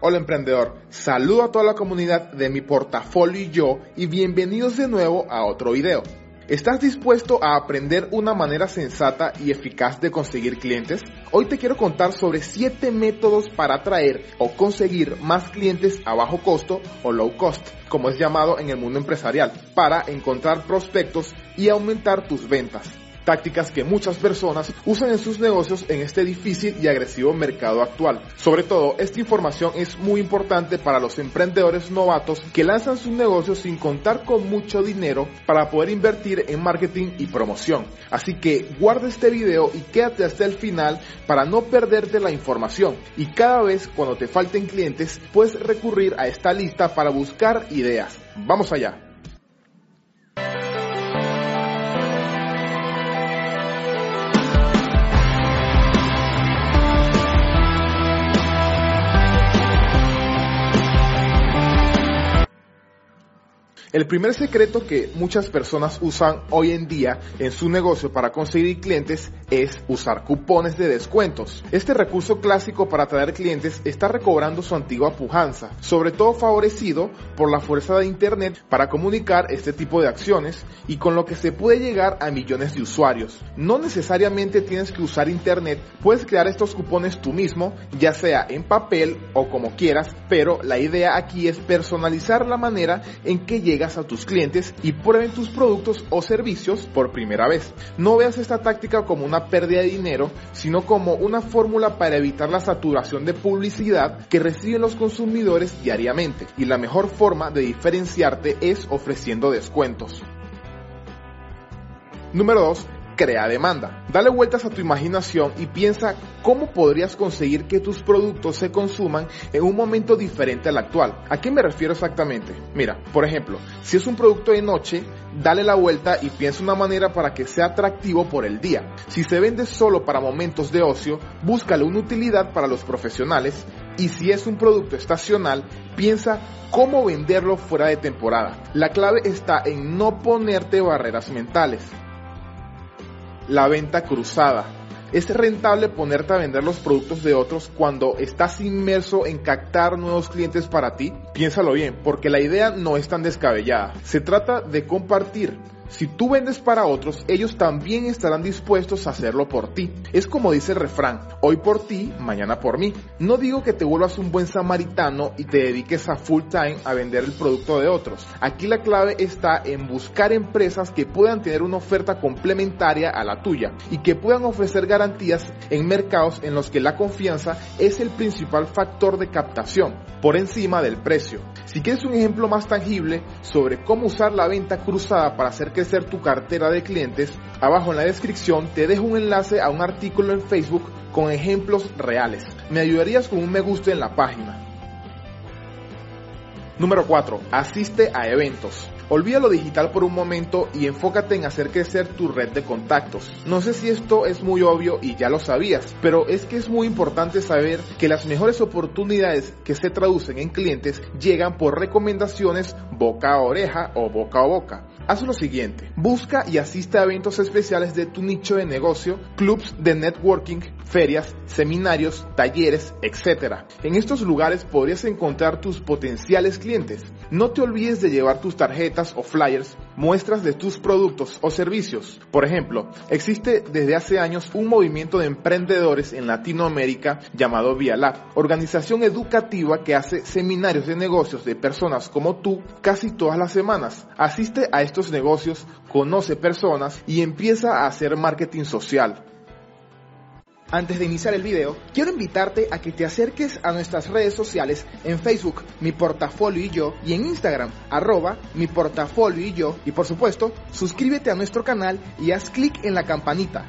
Hola emprendedor, saludo a toda la comunidad de mi portafolio y yo y bienvenidos de nuevo a otro video. ¿Estás dispuesto a aprender una manera sensata y eficaz de conseguir clientes? Hoy te quiero contar sobre 7 métodos para atraer o conseguir más clientes a bajo costo o low cost, como es llamado en el mundo empresarial, para encontrar prospectos y aumentar tus ventas tácticas que muchas personas usan en sus negocios en este difícil y agresivo mercado actual. Sobre todo, esta información es muy importante para los emprendedores novatos que lanzan sus negocios sin contar con mucho dinero para poder invertir en marketing y promoción. Así que guarda este video y quédate hasta el final para no perderte la información. Y cada vez cuando te falten clientes, puedes recurrir a esta lista para buscar ideas. Vamos allá. El primer secreto que muchas personas usan hoy en día en su negocio para conseguir clientes es usar cupones de descuentos. Este recurso clásico para atraer clientes está recobrando su antigua pujanza, sobre todo favorecido por la fuerza de Internet para comunicar este tipo de acciones y con lo que se puede llegar a millones de usuarios. No necesariamente tienes que usar Internet, puedes crear estos cupones tú mismo, ya sea en papel o como quieras, pero la idea aquí es personalizar la manera en que a tus clientes y prueben tus productos o servicios por primera vez. No veas esta táctica como una pérdida de dinero, sino como una fórmula para evitar la saturación de publicidad que reciben los consumidores diariamente. Y la mejor forma de diferenciarte es ofreciendo descuentos. Número 2 crea demanda. Dale vueltas a tu imaginación y piensa cómo podrías conseguir que tus productos se consuman en un momento diferente al actual. ¿A qué me refiero exactamente? Mira, por ejemplo, si es un producto de noche, dale la vuelta y piensa una manera para que sea atractivo por el día. Si se vende solo para momentos de ocio, búscale una utilidad para los profesionales y si es un producto estacional, piensa cómo venderlo fuera de temporada. La clave está en no ponerte barreras mentales la venta cruzada. ¿Es rentable ponerte a vender los productos de otros cuando estás inmerso en captar nuevos clientes para ti? Piénsalo bien, porque la idea no es tan descabellada. Se trata de compartir si tú vendes para otros, ellos también estarán dispuestos a hacerlo por ti. Es como dice el refrán, hoy por ti, mañana por mí. No digo que te vuelvas un buen samaritano y te dediques a full time a vender el producto de otros. Aquí la clave está en buscar empresas que puedan tener una oferta complementaria a la tuya y que puedan ofrecer garantías en mercados en los que la confianza es el principal factor de captación, por encima del precio. Si quieres un ejemplo más tangible sobre cómo usar la venta cruzada para hacer ser tu cartera de clientes, abajo en la descripción te dejo un enlace a un artículo en Facebook con ejemplos reales. Me ayudarías con un me gusta en la página. Número 4. Asiste a eventos. Olvida lo digital por un momento y enfócate en hacer crecer tu red de contactos. No sé si esto es muy obvio y ya lo sabías, pero es que es muy importante saber que las mejores oportunidades que se traducen en clientes llegan por recomendaciones boca a oreja o boca a boca. Haz lo siguiente, busca y asiste a eventos especiales de tu nicho de negocio, clubs de networking, ferias, seminarios, talleres, etc. En estos lugares podrías encontrar tus potenciales clientes. No te olvides de llevar tus tarjetas o flyers, muestras de tus productos o servicios. Por ejemplo, existe desde hace años un movimiento de emprendedores en Latinoamérica llamado Vialab, organización educativa que hace seminarios de negocios de personas como tú casi todas las semanas. Asiste a estos negocios, conoce personas y empieza a hacer marketing social. Antes de iniciar el video, quiero invitarte a que te acerques a nuestras redes sociales en Facebook, mi portafolio y yo, y en Instagram, arroba mi portafolio y yo, y por supuesto, suscríbete a nuestro canal y haz clic en la campanita.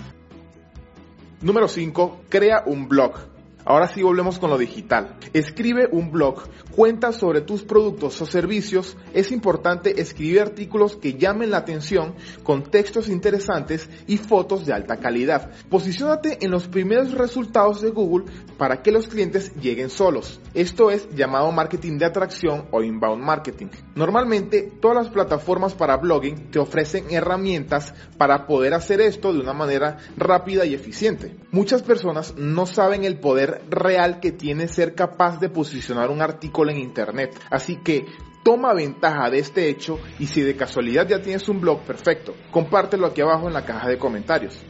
Número 5. Crea un blog. Ahora sí volvemos con lo digital. Escribe un blog, cuenta sobre tus productos o servicios. Es importante escribir artículos que llamen la atención con textos interesantes y fotos de alta calidad. Posiciónate en los primeros resultados de Google para que los clientes lleguen solos. Esto es llamado marketing de atracción o inbound marketing. Normalmente todas las plataformas para blogging te ofrecen herramientas para poder hacer esto de una manera rápida y eficiente. Muchas personas no saben el poder real que tiene ser capaz de posicionar un artículo en Internet. Así que toma ventaja de este hecho y si de casualidad ya tienes un blog, perfecto, compártelo aquí abajo en la caja de comentarios.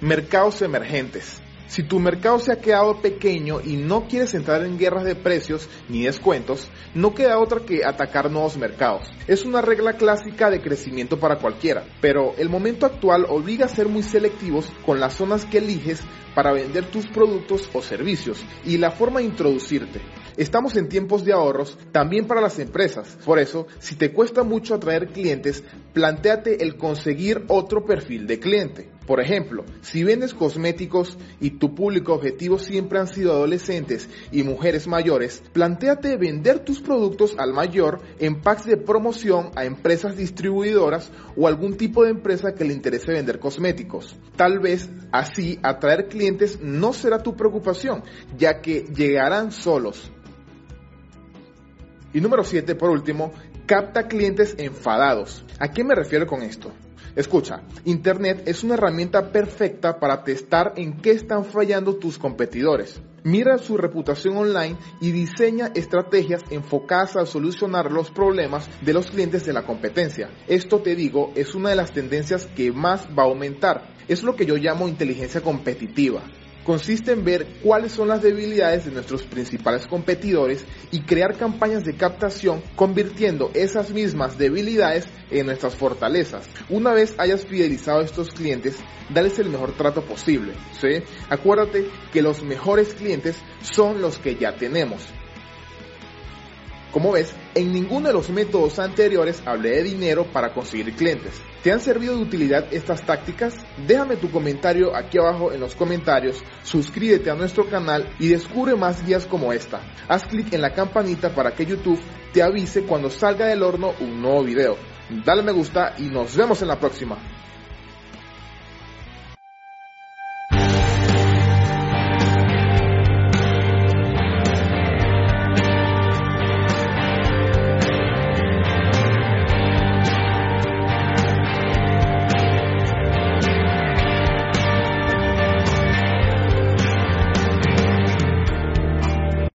Mercados emergentes. Si tu mercado se ha quedado pequeño y no quieres entrar en guerras de precios ni descuentos, no queda otra que atacar nuevos mercados. Es una regla clásica de crecimiento para cualquiera, pero el momento actual obliga a ser muy selectivos con las zonas que eliges para vender tus productos o servicios y la forma de introducirte. Estamos en tiempos de ahorros también para las empresas. Por eso, si te cuesta mucho atraer clientes, planteate el conseguir otro perfil de cliente. Por ejemplo, si vendes cosméticos y tu público objetivo siempre han sido adolescentes y mujeres mayores, planteate vender tus productos al mayor en packs de promoción a empresas distribuidoras o algún tipo de empresa que le interese vender cosméticos. Tal vez así atraer clientes no será tu preocupación, ya que llegarán solos. Y número 7, por último, capta clientes enfadados. ¿A qué me refiero con esto? Escucha, Internet es una herramienta perfecta para testar en qué están fallando tus competidores. Mira su reputación online y diseña estrategias enfocadas a solucionar los problemas de los clientes de la competencia. Esto te digo, es una de las tendencias que más va a aumentar. Es lo que yo llamo inteligencia competitiva consiste en ver cuáles son las debilidades de nuestros principales competidores y crear campañas de captación convirtiendo esas mismas debilidades en nuestras fortalezas. Una vez hayas fidelizado a estos clientes, dales el mejor trato posible. ¿sí? Acuérdate que los mejores clientes son los que ya tenemos. Como ves, en ninguno de los métodos anteriores hablé de dinero para conseguir clientes. ¿Te han servido de utilidad estas tácticas? Déjame tu comentario aquí abajo en los comentarios, suscríbete a nuestro canal y descubre más guías como esta. Haz clic en la campanita para que YouTube te avise cuando salga del horno un nuevo video. Dale me gusta y nos vemos en la próxima.